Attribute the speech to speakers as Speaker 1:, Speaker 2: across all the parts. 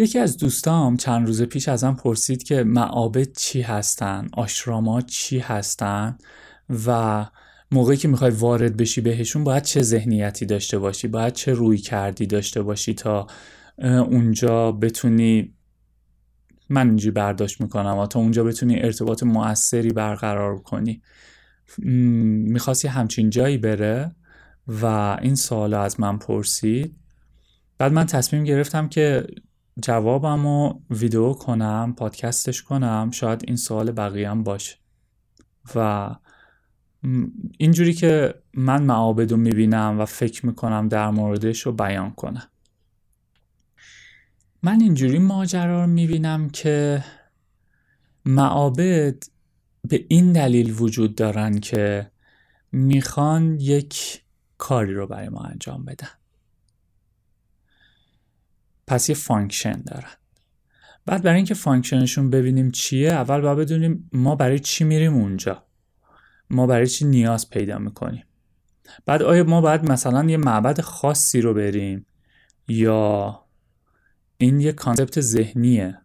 Speaker 1: یکی از دوستام چند روز پیش ازم پرسید که معابد چی هستن؟ آشراما چی هستن؟ و موقعی که می‌خوای وارد بشی بهشون باید چه ذهنیتی داشته باشی؟ باید چه روی کردی داشته باشی تا اونجا بتونی من اینجوری برداشت می‌کنم و تا اونجا بتونی ارتباط موثری برقرار کنی. می‌خواستی همچین جایی بره؟ و این سوال از من پرسید. بعد من تصمیم گرفتم که جوابم رو ویدیو کنم پادکستش کنم شاید این سوال بقیه هم باشه. و اینجوری که من معابد رو می‌بینم و فکر می‌کنم در موردش رو بیان کنم. من اینجوری ماجرا رو می‌بینم که معابد به این دلیل وجود دارن که می‌خوان یک کاری رو برای ما انجام بدن. پس یه function دارن. بعد برای اینکه function شون ببینیم چیه اول باید بدونیم ما برای چی میریم اونجا. ما برای چی نیاز پیدا می‌کنیم. بعد آیا ما باید مثلا یه معبد خاصی رو بریم یا این یه concept ذهنیه؟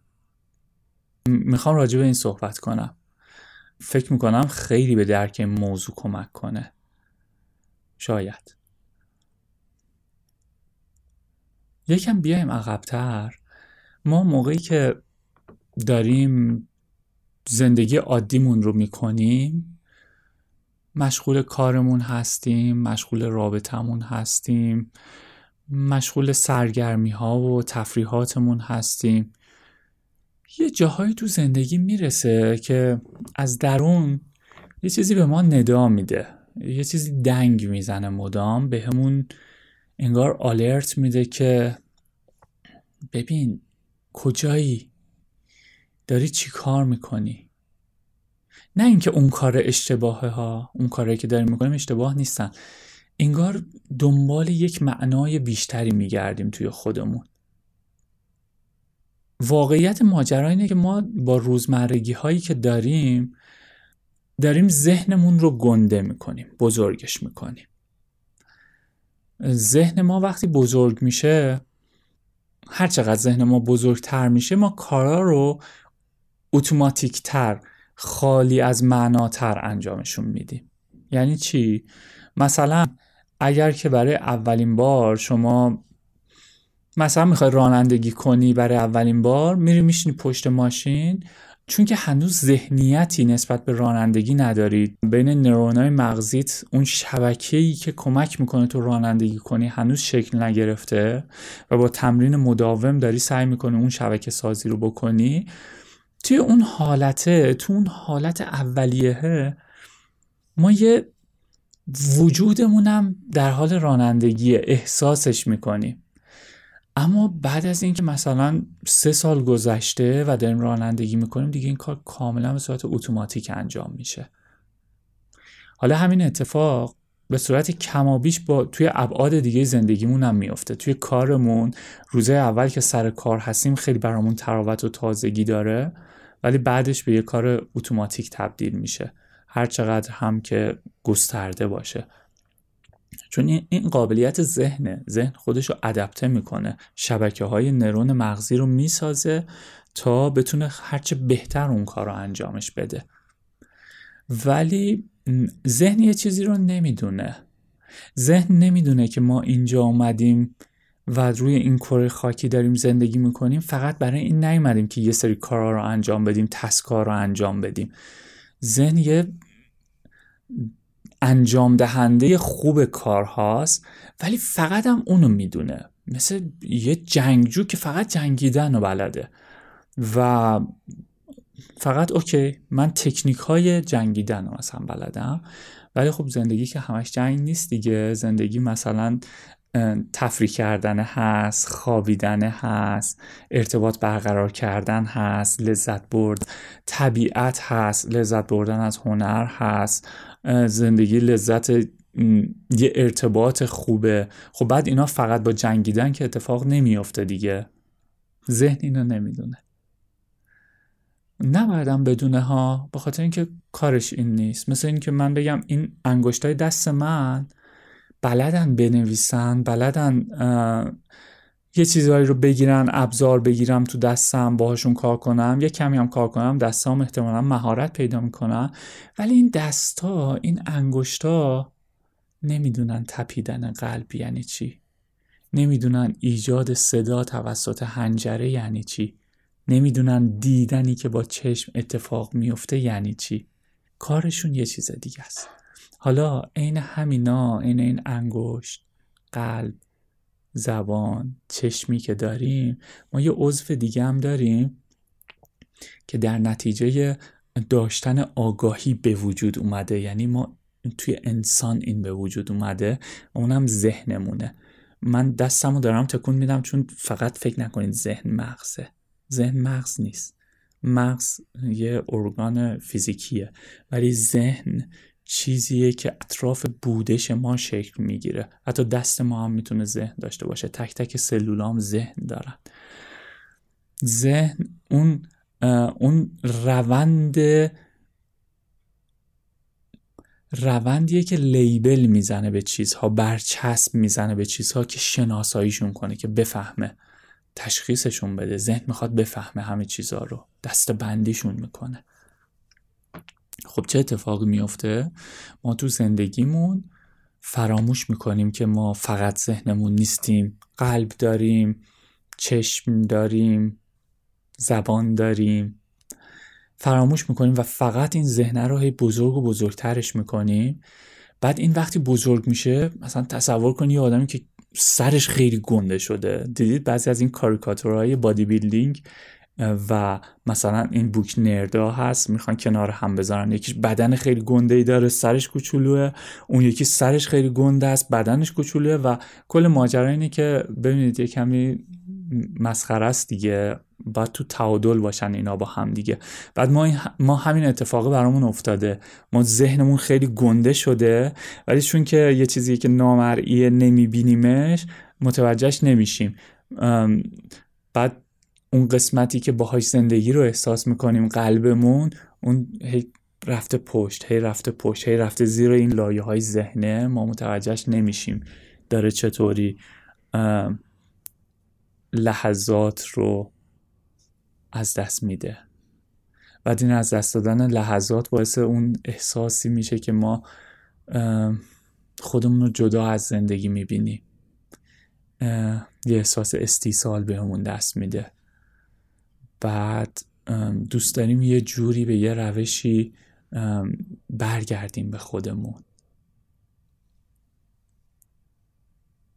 Speaker 1: می‌خوام راجع به این صحبت کنم. فکر می‌کنم خیلی به درک این موضوع کمک کنه. شاید. یکم بیایم عقبتر. ما موقعی که داریم زندگی عادیمون رو می‌کنیم مشغول کارمون هستیم مشغول رابطمون هستیم مشغول سرگرمی ها و تفریحاتمون هستیم. یه جاهایی تو زندگی می‌رسه که از درون یه چیزی به ما ندا میده یه چیزی دنگ می‌زنه مدام به همون انگار آلرت میده که ببین کجایی؟ داری چی کار می‌کنی؟ نه اینکه اون کار اشتباهه ها اون کاری که داریم می‌کنیم اشتباه نیستن. انگار دنبال یک معنای بیشتری میگردیم توی خودمون. واقعیت ماجرا اینه که ما با روزمرگی هایی که داریم داریم ذهنمون رو گنده می‌کنیم بزرگش می‌کنیم. ذهن ما وقتی بزرگ میشه هر چقدر ذهن ما بزرگتر میشه ما کارا رو اتوماتیکتر خالی از معناتر انجامشون میدیم یعنی چی؟ مثلا اگر که برای اولین بار شما مثلا می‌خوای رانندگی کنی برای اولین بار میری میشینی پشت ماشین چون که هنوز ذهنیتی نسبت به رانندگی ندارید بین نرونای مغزیت اون شبکه‌ای که کمک می‌کنه تو رانندگی کنی هنوز شکل نگرفته و با تمرین مداوم داری سعی می‌کنی اون شبکه سازی رو بکنی توی اون حالته تو اون حالت اولیه ما یه وجودمونم در حال رانندگی احساسش می‌کنیم. اما بعد از اینکه مثلا سه سال گذشته و داریم رانندگی می‌کنیم دیگه این کار کاملا به صورت اتوماتیک انجام میشه. حالا همین اتفاق به صورت کمابیش با توی ابعاد دیگه زندگیمون هم میفته توی کارمون روزه اول که سر کار هستیم خیلی برامون تراوت و تازگی داره ولی بعدش به یه کار اتوماتیک تبدیل میشه. هر چقدر هم که گسترده باشه. چون این قابلیت ذهنه. ذهن خودش رو ادپته می‌کنه. شبکه های نرون مغزی رو می‌سازه تا بتونه هرچه بهتر اون کار رو انجامش بده. ولی ذهن یه چیزی رو نمی‌دونه. ذهن نمی‌دونه که ما اینجا اومدیم و روی این کره خاکی داریم زندگی می‌کنیم. فقط برای این نیومدیم که یه سری کارا رو انجام بدیم تسکار رو انجام بدیم. ذهن یه انجام دهنده خوب کارهاست ولی فقط هم اونو می‌دونه. مثل یه جنگجو که فقط جنگیدن رو بلده. و فقط اوکی من تکنیک های جنگیدن رو مثلا بلدم ولی خب زندگی که همش جنگ نیست دیگه. زندگی مثلا تفریح کردن هست خوابیدن هست ارتباط برقرار کردن هست لذت برد طبیعت هست لذت بردن از هنر هست. زندگی لذت یه ارتباط خوبه. خب بعد اینا فقط با جنگیدن که اتفاق نمیافته دیگه. ذهن اینو نمی‌دونه. نبایدم بدونه ها به خاطر اینکه کارش این نیست. مثل اینکه من بگم این انگشتای دست من بلدن بنویسن بلدن یه چیزهایی رو بگیرن ابزار بگیرم تو دستم باهاشون کار کنم یه کمی هم کار کنم دستام احتمالا مهارت پیدا می‌کنم ولی این دستا این انگشتا نمی‌دونن تپیدن قلب یعنی چی. نمی‌دونن ایجاد صدا توسط هنجره یعنی چی. نمی‌دونن دیدنی که با چشم اتفاق میفته یعنی چی. کارشون یه چیز دیگه است. حالا عین همینا عین این انگشت قلب زبان چشمی که داریم ما یه عضو دیگه هم داریم که در نتیجه داشتن آگاهی به وجود اومده. یعنی ما توی انسان این به وجود اومده اونم ذهنمونه. من دستمو دارم تکون میدم چون فقط فکر نکنید ذهن مغزه. ذهن مغز نیست. مغز یه ارگان فیزیکیه. ولی ذهن چیزیه که اطراف بودش ما شکل می‌گیره. حتی دست ما هم می‌تونه ذهن داشته باشه. تک تک سلولام ذهن دارن. ذهن اون اون روند روندیه که لیبل می‌زنه به چیزها برچسب می‌زنه به چیزها که شناساییشون کنه که بفهمه تشخیصشون بده. ذهن می‌خواد بفهمه همه چیزها رو. دست بندیشون می‌کنه. خب چه اتفاقی میفته ما تو زندگیمون فراموش می‌کنیم که ما فقط ذهنمون نیستیم. قلب داریم چشم داریم زبان داریم. فراموش می‌کنیم و فقط این ذهنه رو هی بزرگ و بزرگترش می‌کنیم. بعد این وقتی بزرگ میشه مثلا تصور کنی یه آدمی که سرش خیلی گنده شده. دیدید بعضی از این کاریکاتورهای بادی بیلدینگ و مثلا این بوک نردا هست می‌خوان کنار هم بذارن. یکیش بدن خیلی گنده ای داره سرش کوچولوه. اون یکی سرش خیلی گنده است بدنش کوچولوه و کل ماجرا اینه که ببینید یه کمی مسخره است دیگه. باید تو تعادل باشن اینا با هم دیگه. بعد ما, ما همین اتفاق برامون افتاده. ما ذهنمون خیلی گنده شده ولی چون که یه چیزی که نامرئیه نمیبینیمش متوجهش نمیشیم. بعد اون قسمتی که باهاش زندگی رو احساس می‌کنیم قلبمون اون هی رفته پشت هی رفته پشت هی رفته زیر این لایه های ذهنه. ما متوجهش نمیشیم داره چطوری لحظات رو از دست میده. بعد این از دست دادن لحظات باعث اون احساسی میشه که ما خودمون رو جدا از زندگی می‌بینیم. یه احساس استیصال بهمون دست میده. بعد دوست داریم یه جوری به یه روشی برگردیم به خودمون.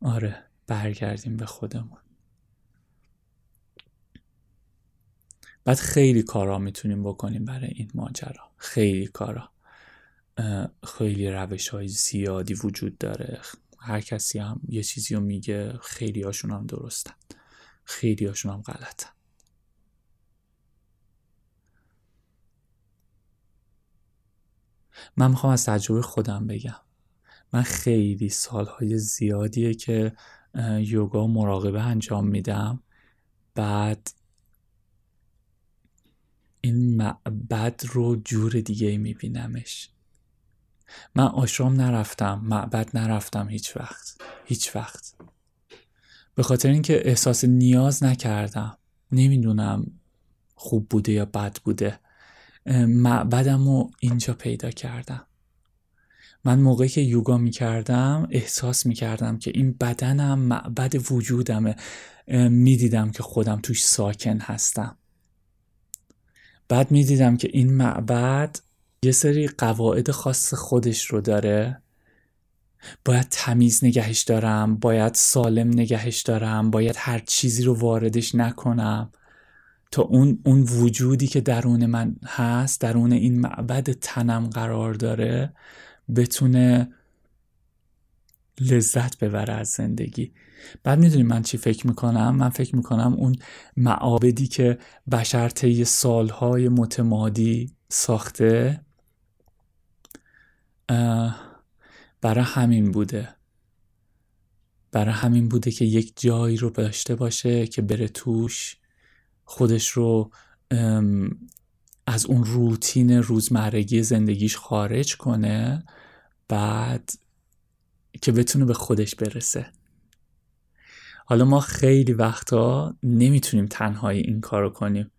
Speaker 1: آره برگردیم به خودمون. بعد خیلی کارا می‌تونیم بکنیم برای این ماجرا. خیلی کارا. خیلی روش های زیادی وجود داره. هر کسی هم یه چیزی رو میگه خیلی هاشون هم درستن. خیلی هاشون هم غلطن. من می‌خوام از تجربه خودم بگم. من خیلی سالهای زیادیه که یوگا مراقبه انجام میدم. بعد این معبد رو جور دیگه میبینمش. من آشرام نرفتم معبد نرفتم هیچ وقت هیچ وقت. به خاطر اینکه احساس نیاز نکردم. نمی‌دونم خوب بوده یا بد بوده. معبدم رو اینجا پیدا کردم. من موقعی که یوگا می کردم احساس می کردم که این بدنم معبد وجودمه. می دیدم که خودم توش ساکن هستم. بعد می دیدم که این معبد یه سری قواعد خاص خودش رو داره. باید تمیز نگهش دارم باید سالم نگهش دارم باید هر چیزی رو واردش نکنم. تا اون, اون وجودی که درون من هست درون این معبد تنم قرار داره بتونه لذت ببره از زندگی. بعد می‌دونی من چی فکر می‌کنم؟ من فکر می‌کنم اون معابدی که بشر طی سالهای متمادی ساخته برای همین بوده. برای همین بوده که یک جایی رو داشته باشه که بره توش. خودش رو از اون روتین روزمرگی زندگیش خارج کنه بعد که بتونه به خودش برسه. حالا ما خیلی وقتا نمی‌تونیم تنهایی این کارو کنیم.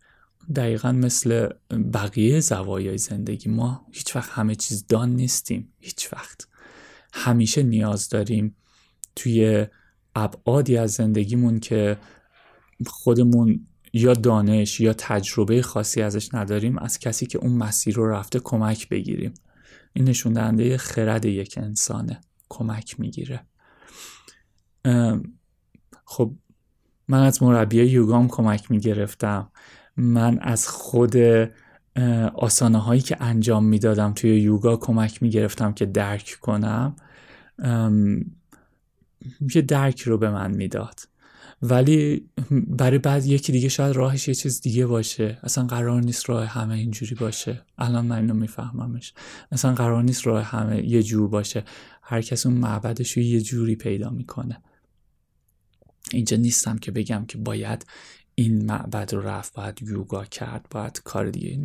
Speaker 1: دقیقا مثل بقیه زوایای زندگی ما هیچ وقت همه چیز دان نیستیم هیچ وقت همیشه نیاز داریم توی ابعادی از زندگیمون که خودمون یا دانش یا تجربه خاصی ازش نداریم از کسی که اون مسیر رو رفته کمک بگیریم. این نشون دهنده خرد یک انسانه. کمک می‌گیره. خب من از مربی یوگام کمک می‌گرفتم. من از خود آسانه هایی که انجام می‌دادم توی یوگا کمک می‌گرفتم که درک کنم. یه درک رو به من می‌داد. ولی برای بعد یکی دیگه شاید راهش یه چیز دیگه باشه. اصلا قرار نیست راه همه اینجوری باشه. الان من اینو میفهممش. اصلا قرار نیست راه همه یه جور باشه. هر کس اون معبدش رو یه جوری پیدا می‌کنه. اینجا نیستم که بگم که باید این معبد رو رفت باید یوگا کرد باید کار دیگه.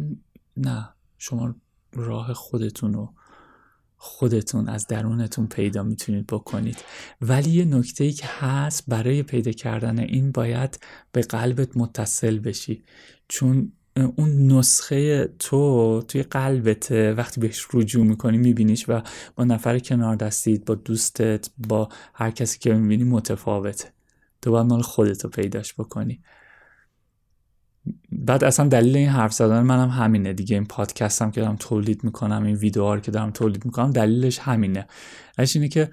Speaker 1: نه. شما راه خودتون رو خودتون از درونتون پیدا می‌تونید بکنید. ولی یه نکته ای که هست برای پیدا کردن این باید به قلبت متصل بشی. چون اون نسخه تو توی قلبت وقتی بهش رجوع می‌کنی میبینیش و با نفر کنار دستید با دوستت با هر کسی که می‌بینی متفاوته. تو باید مال خودتو پیداش بکنی. بعد اصلا دلیل این حرف زدن منم همینه دیگه. این پادکستم که دارم تولید می‌کنم این ویدیوها که دارم تولید می‌کنم دلیلش همینه. اش اینه که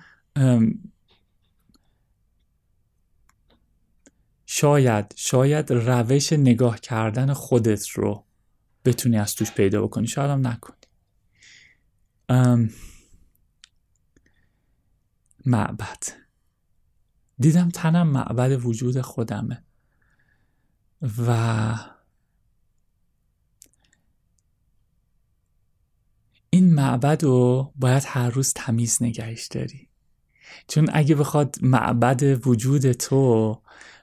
Speaker 1: شاید شاید روش نگاه کردن خودت رو بتونی از توش پیدا بکنی. شاید هم نکنی. معبد. دیدم تنم معبد وجود خودمه. و این معبد رو باید هر روز تمیز نگهش داری. چون اگه بخواد معبد وجود تو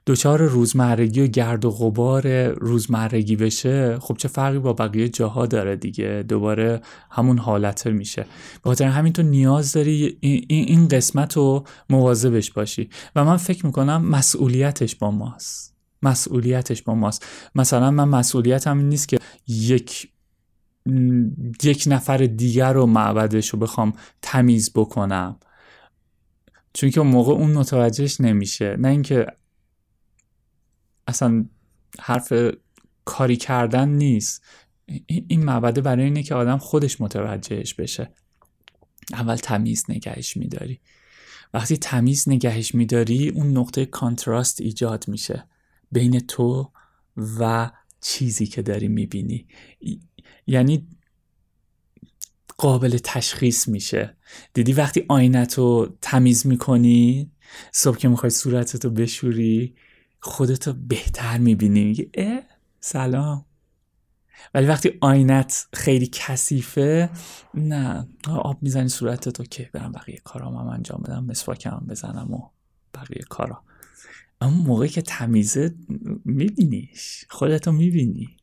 Speaker 1: دچار روزمرگی و گرد و غبار روزمرگی بشه خب چه فرقی با بقیه جاها داره دیگه؟ دوباره همون حالت میشه. به همین تو نیاز داری این قسمت رو مواظبش باشی. و من فکر می‌کنم مسئولیتش با ماست. مسئولیتش با ماست. مثلا من مسئولیتم نیست که یک یک نفر دیگر رو معبدش رو بخوام تمیز بکنم. چون که موقع اون متوجهش نمیشه. نه اینکه اصلا حرف کاری کردن نیست. این معبده برای اینه که آدم خودش متوجهش بشه. اول تمیز نگهش میداری. وقتی تمیز نگهش میداری اون نقطه کانتراست ایجاد میشه. بین تو و چیزی که داری می‌بینی. یعنی قابل تشخیص میشه. دیدی وقتی آینت رو تمیز می‌کنی صبح که می‌خوای صورتتو بشوری خودتو بهتر می‌بینی. میگه اه سلام. ولی وقتی آینت خیلی کثیفه نه آب می‌زنی صورتتو که برم بقیه کارام هم انجام بدم مسواکم بزنم و بقیه کارا. اما موقعی که تمیزه میبینیش خودتو می‌بینی.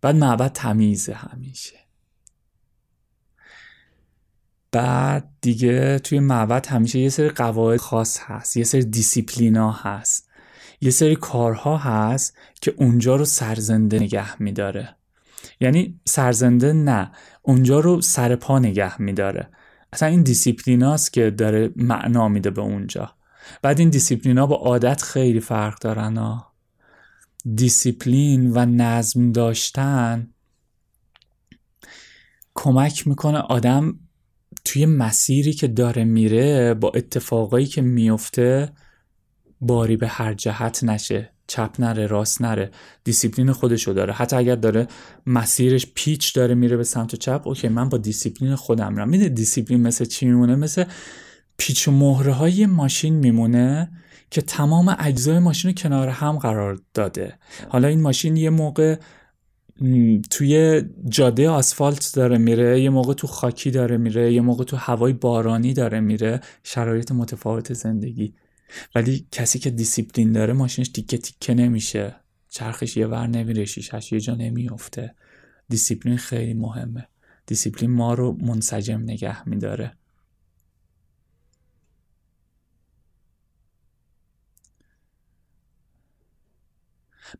Speaker 1: بعد معبد تمیزه همیشه. بعد دیگه توی معبد همیشه یه سری قواعد خاص هست یه سری دیسیپلینا هست یه سری کارها هست که اونجا رو سرزنده نگه میداره. یعنی سرزنده نه اونجا رو سر پا نگه میداره. اصلا این دیسیپلیناست که داره معنا میده به اونجا. بعد این دیسیپلینا با عادت خیلی فرق دارن ها دیسیپلین و نظم داشتن کمک می‌کنه آدم توی مسیری که داره میره با اتفاقایی که میفته باری به هر جهت نشه چپ نره راست نره. دیسیپلین خودشو داره. حتی اگر داره مسیرش پیچ داره میره به سمت چپ okay من با دیسیپلین خودم رم. میده دیسیپلین مثل چی میمونه؟ مثل پیچ و مهره های ماشین میمونه که تمام اجزای ماشین رو کنار هم قرار داده. حالا این ماشین یه موقع توی جاده آسفالت داره میره یه موقع تو خاکی داره میره یه موقع تو هوای بارانی داره میره شرایط متفاوت زندگی. ولی کسی که دیسیپلین داره ماشینش تیکه تیکه نمیشه. چرخش یه ور نمیره شیشش یه جا نمیفته دیسیپلین خیلی مهمه. دیسیپلین ما رو منسجم نگه میداره.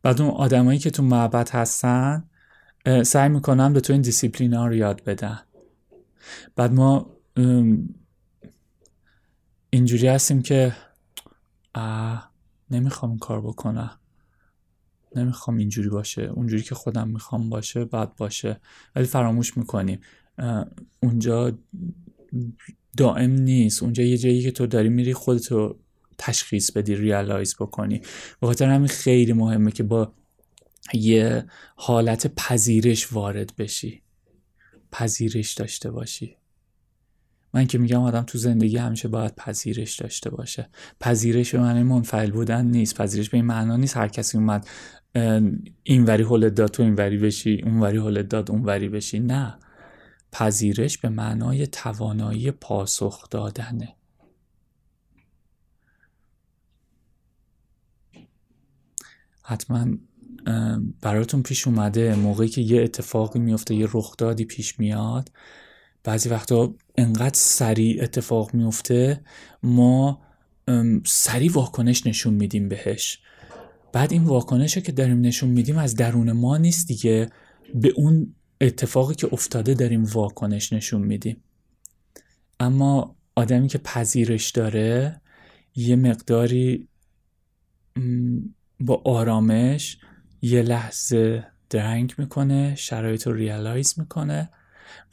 Speaker 1: بعد اون آدمایی که تو معبد هستن سعی می‌کنن به تو این دیسیپلین ها رو یاد بدن بعد ما اینجوری هستیم که نمی‌خوام کار بکنم. نمی‌خوام اینجوری باشه. اونجوری که خودم می‌خوام باشه بعد باشه. ولی فراموش می‌کنیم. اونجا دائم نیست. اونجا یه جایی که تو داری میری خودتو تشخیص بدی ریالایز بکنی. به خاطر همین خیلی مهمه که با یه حالت پذیرش وارد بشی. پذیرش داشته باشی. من که میگم آدم تو زندگی همیشه باید پذیرش داشته باشه. پذیرش به معنی منفعل بودن نیست. پذیرش به این معنا نیست هر کسی اومد این وری هولت داد تو این وری بشی اون وری هولت داد اون وری بشی. نه. پذیرش به معنای توانایی پاسخ دادنه. حتما براتون پیش اومده موقعی که یه اتفاقی میفته یه رخدادی پیش میاد. بعضی وقتا انقدر سریع اتفاق میفته ما سریع واکنش نشون میدیم بهش. بعد این واکنش که داریم نشون میدیم از درون ما نیست دیگه. به اون اتفاقی که افتاده داریم واکنش نشون میدیم. اما آدمی که پذیرش داره یه مقداری با آرامش یه لحظه درنگ می‌کنه شرایط رو ریالایز می‌کنه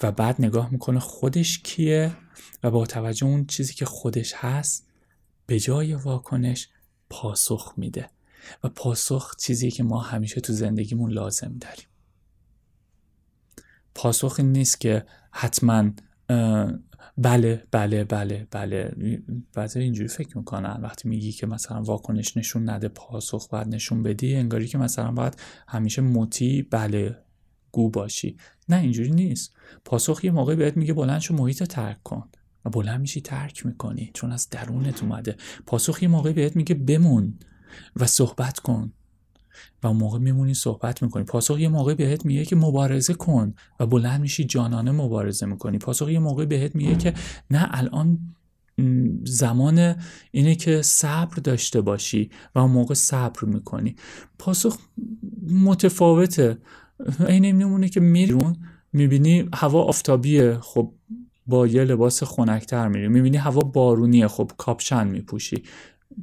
Speaker 1: و بعد نگاه می‌کنه خودش کیه و با توجه اون چیزی که خودش هست به جای واکنش پاسخ میده. و پاسخ چیزی که ما همیشه تو زندگیمون لازم داریم. پاسخ این نیست که حتما بله بله بله بله. بعضی اینجوری فکر می‌کنن. وقتی میگی که مثلا واکنش نشون نده پاسخ باید نشون بدی انگاری که مثلا باید همیشه مطیع بله گو باشی. نه اینجوری نیست. پاسخ یه موقعی بهت میگه بلند شو محیط ترک کن. و بلند میشی ترک می‌کنی. چون از درونت اومده. پاسخ یه موقعی بهت میگه بمون و صحبت کن. و اون موقع میمونی صحبت می‌کنی. پاسخ یه موقع بهت میگه که مبارزه کن و بلند میشی جانانه مبارزه می‌کنی. پاسخ یه موقع بهت میگه که نه الان زمان اینه که صبر داشته باشی و اون موقع صبر می‌کنی. پاسخ متفاوته. این میمونه که میرون می‌بینی هوا آفتابیه. خب با یه لباس خنکتر میری. می‌بینی هوا بارونیه. خب کاپشن میپوشی.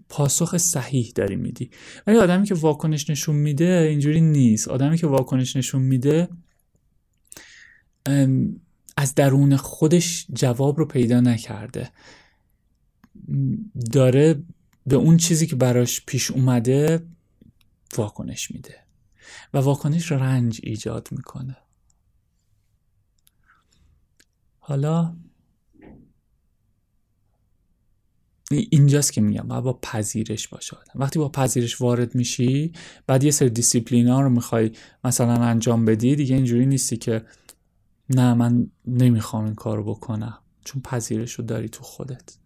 Speaker 1: پاسخ صحیح داری میدی. ولی آدمی که واکنش نشون میده اینجوری نیست. آدمی که واکنش نشون میده از درون خودش جواب رو پیدا نکرده. داره به اون چیزی که براش پیش اومده واکنش میده. و واکنش رنج ایجاد می‌کنه. حالا اینجاست که میگم باید با پذیرش باشه آدم. وقتی با پذیرش وارد میشی بعد یه سری دیسیپلین ها رو می‌خوای مثلا انجام بدی دیگه اینجوری نیستی که نه من نمی‌خوام این کار رو بکنم چون پذیرش رو داری تو خودت.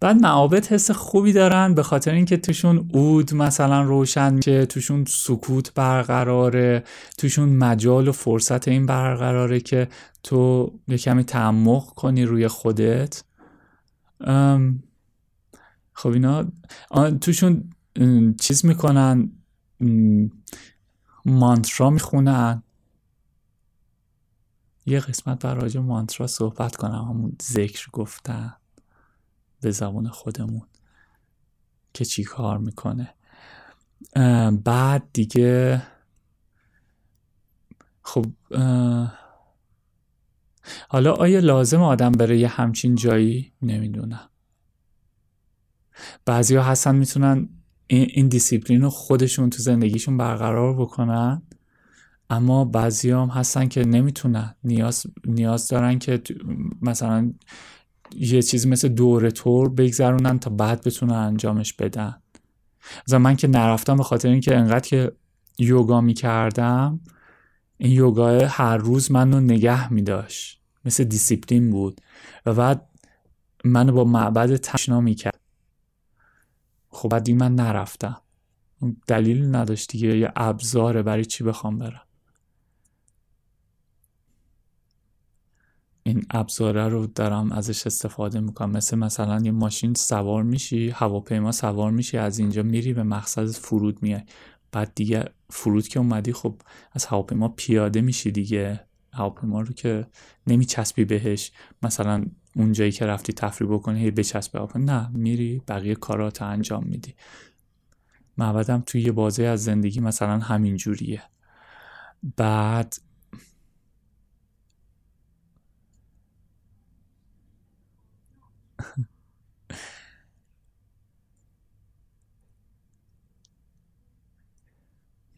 Speaker 1: بعد معابد حس خوبی دارن به خاطر اینکه توشون اود مثلا روشن میشه توشون سکوت برقراره توشون مجال و فرصت این برقراره که تو یه کمی تعمق کنی روی خودت. خب اینا توشون چیز می‌کنن مانترا می‌خونن. یه قسمت بر راجع مانترا صحبت کنم همون ذکر گفتن. به زبان خودمون که چی کار می‌کنه. بعد دیگه خب حالا آیا لازم آدم بره یه همچین جایی؟ نمی‌دونم. بعضی ها هستن می‌تونن این دیسیپلین رو خودشون تو زندگیشون برقرار بکنن اما بعضی هم هستن که نمی‌تونن. نیاز, نیاز دارن که مثلا یه چیزی مثل دوره تور بگذرونن تا بعد بتونن انجامش بدن. از من که نرفتم به خاطر اینکه انقدر که یوگا می‌کردم این یوگا هر روز منو نگه میداشت. مثل دیسیپلین بود. و بعد منو با معبد تشنا می‌کرد. خب بعد این من نرفتم. دلیل نداشت دیگه. یه ابزاره برای چی بخوام برم. این ابزاره رو دارم ازش استفاده می‌کنم. مثل مثلا یه ماشین سوار میشی هواپیما سوار میشی از اینجا میری به مقصد فرود میای. بعد دیگه فرود که اومدی خب از هواپیما پیاده میشی دیگه. هواپیما رو که نمیچسبی بهش. مثلا اونجایی که رفتی تفریح بکنی هی بچسبه هواپیما. نه میری بقیه کارات انجام میدی. معبدم توی یه بازه از زندگی مثلا همین جوریه. بعد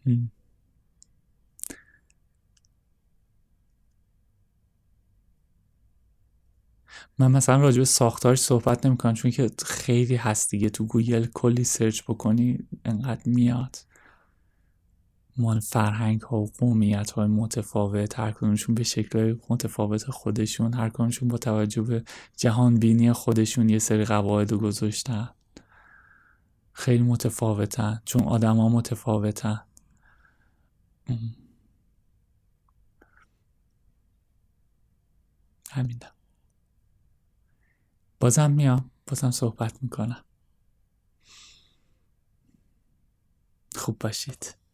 Speaker 1: من مثلا راجع به ساختارش صحبت نمی‌کنم چون که خیلی هست دیگه. تو گوگل کلی سرچ بکنی انقدر میاد. مال فرهنگ ها و قومیت های متفاوت هر به شکل متفاوت خودشون هر کدومشون با توجه به جهان بینی خودشون یه سری قواعد رو گذاشتن. خیلی متفاوتن چون آدم ها متفاوتن همینم بازم میام بازم صحبت می‌کنم. خوب باشید.